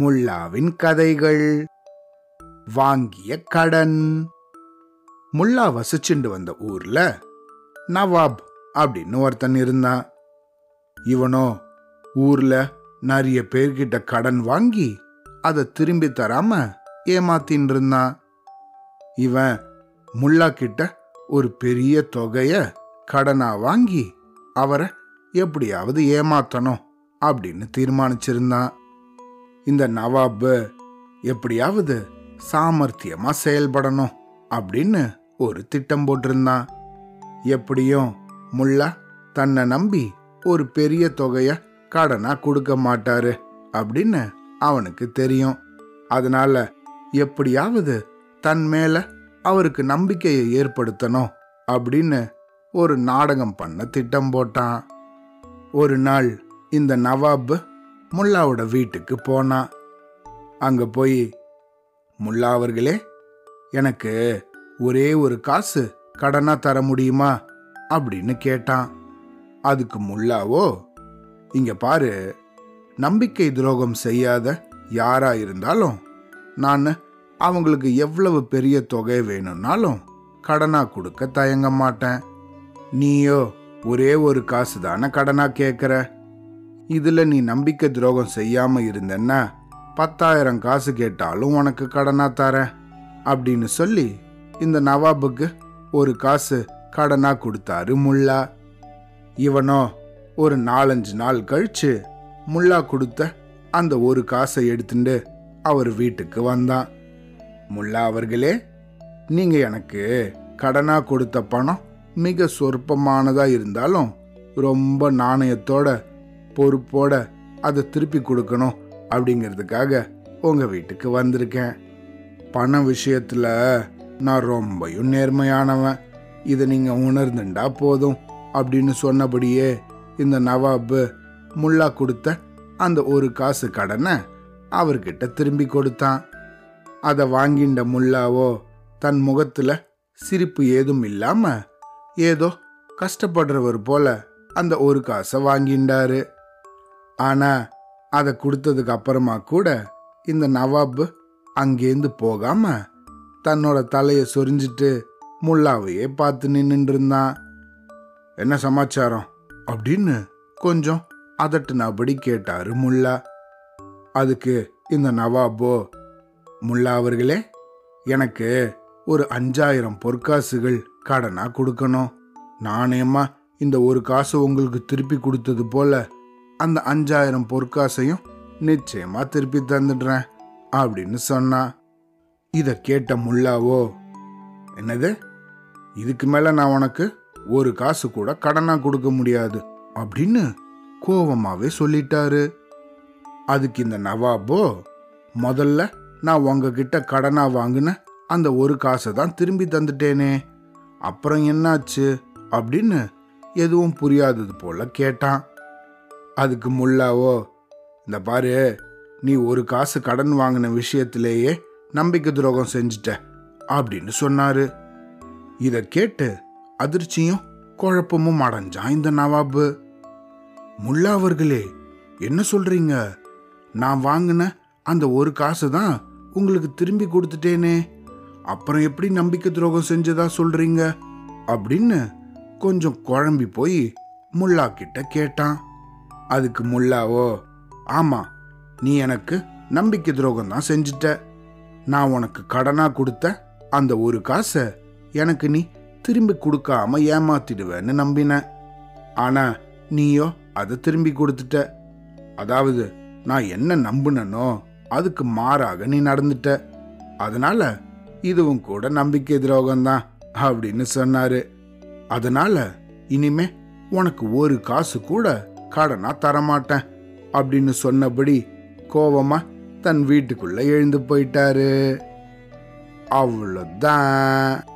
முல்லாவின் கதைகள். வாங்கிய கடன். முல்லா வசிச்சுண்டு வந்த ஊர்ல நவாப் அப்படின்னு ஒருத்தன் இருந்தான் இவனோ ஊர்ல நிறைய பேர்கிட்ட கடன் வாங்கி அதை திரும்பி தராம ஏமாத்தின்னு இருந்தான் இவன் முல்லா கிட்ட ஒரு பெரிய தொகைய கடனா வாங்கி அவரை எப்படியாவது ஏமாத்தணும். அப்படின்னு தீர்மானிச்சிருந்தான் இந்த நவாப் எப்படியாவது சாமர்த்தியமா செயல்படணும் அப்படின்னு ஒரு திட்டம் போட்டிருந்தான் எப்படியும் முல்லா தன்னை நம்பி ஒரு பெரிய தொகைய கடனா கொடுக்க மாட்டாரு அப்படின்னு அவனுக்கு தெரியும். அதனால எப்படியாவது தன் மேல அவருக்கு நம்பிக்கையை ஏற்படுத்தணும் அப்படின்னு ஒரு நாடகம் பண்ண திட்டம் போட்டான். ஒரு நாள் இந்த நவாப் முல்லாவோட வீட்டுக்கு போனான் அங்க போய் முல்லா அவர்களே எனக்கு ஒரே ஒரு காசு கடனா தர முடியுமா? அப்படின்னு கேட்டான். அதுக்கு முல்லாவோ இங்க பாரு நம்பிக்கை துரோகம் செய்யாத யாரா இருந்தாலும் நான் அவங்களுக்கு எவ்வளவு பெரிய தொகை வேணும்னாலும் கடனா கொடுக்க தயங்க மாட்டேன். நீயோ ஒரே ஒரு காசு தானே கடனா கேட்குற இதில் நீ நம்பிக்கை துரோகம் செய்யாமல் இருந்தன்னா பத்தாயிரம் காசு கேட்டாலும் உனக்கு கடனாக தரேன் அப்படின்னு சொல்லி இந்த நவாபுக்கு ஒரு காசு கடனாக கொடுத்தாரு முல்லா. இவனோ ஒரு நாலஞ்சு நாள் கழிச்சு முல்லா கொடுத்த அந்த ஒரு காசை எடுத்துட்டு அவர் வீட்டுக்கு வந்தான். முல்லா அவர்களே நீங்க எனக்கு கடனாக கொடுத்த பணம் மிக சொற்பமானதாக இருந்தாலும் ரொம்ப நாணயத்தோட பொறுப்போட அதை திருப்பி கொடுக்கணும் அப்படிங்கிறதுக்காக உங்கள் வீட்டுக்கு வந்திருக்கேன். பண விஷயத்தில் நான் ரொம்பையும் நேர்மையானவன். இதை நீங்கள் உணர்ந்துண்டா போதும் அப்படின்னு சொன்னபடியே இந்த நவாபு முல்லா கொடுத்த அந்த ஒரு காசு கடனை அவர்கிட்ட திரும்பி கொடுத்தான். அதை வாங்கிண்ட முல்லாவோ தன் முகத்தில் சிரிப்பு ஏதும் இல்லாமல் ஏதோ கஷ்டப்படுறவர் போல அந்த ஒரு காசை வாங்கிண்டாரு. ஆனா அதை கொடுத்ததுக்கு அப்புறமா கூட இந்த நவாப் அங்கேருந்து போகாம தன்னோட தலையை சொரிஞ்சிட்டு முல்லாவையே பார்த்து நின்றுட்டு இருந்தான் என்ன சமாச்சாரம்? அப்படின்னு கொஞ்சம் அதட்டுனபடி கேட்டாரு முல்லா. அதுக்கு இந்த நவாபோ முல்லா அவர்களே எனக்கு ஒரு அஞ்சாயிரம் பொற்காசுகள் கடனா கொடுக்கணும். நாணயமா இந்த ஒரு காசு உங்களுக்கு திருப்பி கொடுத்தது போல அந்த அஞ்சாயிரம் பொற்காசையும் நிச்சயமா திருப்பி தந்துடுறேன் அப்படின்னு சொன்னா. இத கேட்ட முல்லாவோ? என்னது? இதுக்கு மேல நான் உனக்கு ஒரு காசு கூட கடனா கொடுக்க முடியாது அப்படின்னு கோவமாவே சொல்லிட்டாரு. அதுக்கு இந்த நவாபோ முதல்ல நான் உங்ககிட்ட கடனா வாங்கின அந்த ஒரு காசை தான் திரும்பி தந்துட்டேனே அப்புறம் என்னாச்சு? அப்படின்னு எதுவும் புரியாதது போல கேட்டான். அதுக்கு முல்லாவோ? இந்த பாரு நீ ஒரு காசு கடன் வாங்கின விஷயத்திலேயே நம்பிக்கை துரோகம் செஞ்சிட்ட அப்படின்னு சொன்னாரு. இதை கேட்டு அதிர்ச்சியும் குழப்பமும் அடைஞ்சான் இந்த நவாபு. முல்லா அவர்களே என்ன சொல்றீங்க? நான் வாங்கின அந்த ஒரு காசு தான் உங்களுக்கு திரும்பி கொடுத்துட்டேனே. அப்புறம் எப்படி நம்பிக்கை துரோகம் செஞ்சதா சொல்றீங்க? அப்படின்னு கொஞ்சம் குழம்பி போய் முல்லா கிட்ட கேட்டான். அதுக்கு முல்லாவோ? ஆமா நீ எனக்கு நம்பிக்கை துரோகம் தான் செஞ்சிட்ட. நான் உனக்கு கடனா கொடுத்த அந்த ஒரு காசை எனக்கு நீ திரும்பி கொடுக்காம ஏமாத்திடுவேன்னு நம்பின. ஆனா நீயோ அதை திரும்பி கொடுத்துட்ட. அதாவது நான் என்ன நம்புனனோ அதுக்கு மாறாக நீ நடந்துட்ட. அதனால இதுவும் கூட நம்பிக்கை துரோகம் தான் அப்படின்னு சொன்னாரு. அதனால இனிமே உனக்கு ஒரு காசு கூட கடனா தரமாட்டேன் அப்படின்னு சொன்னபடி கோவமா தன் வீட்டுக்குள்ள எழுந்து போயிட்டாரு. அவ்வளோதான்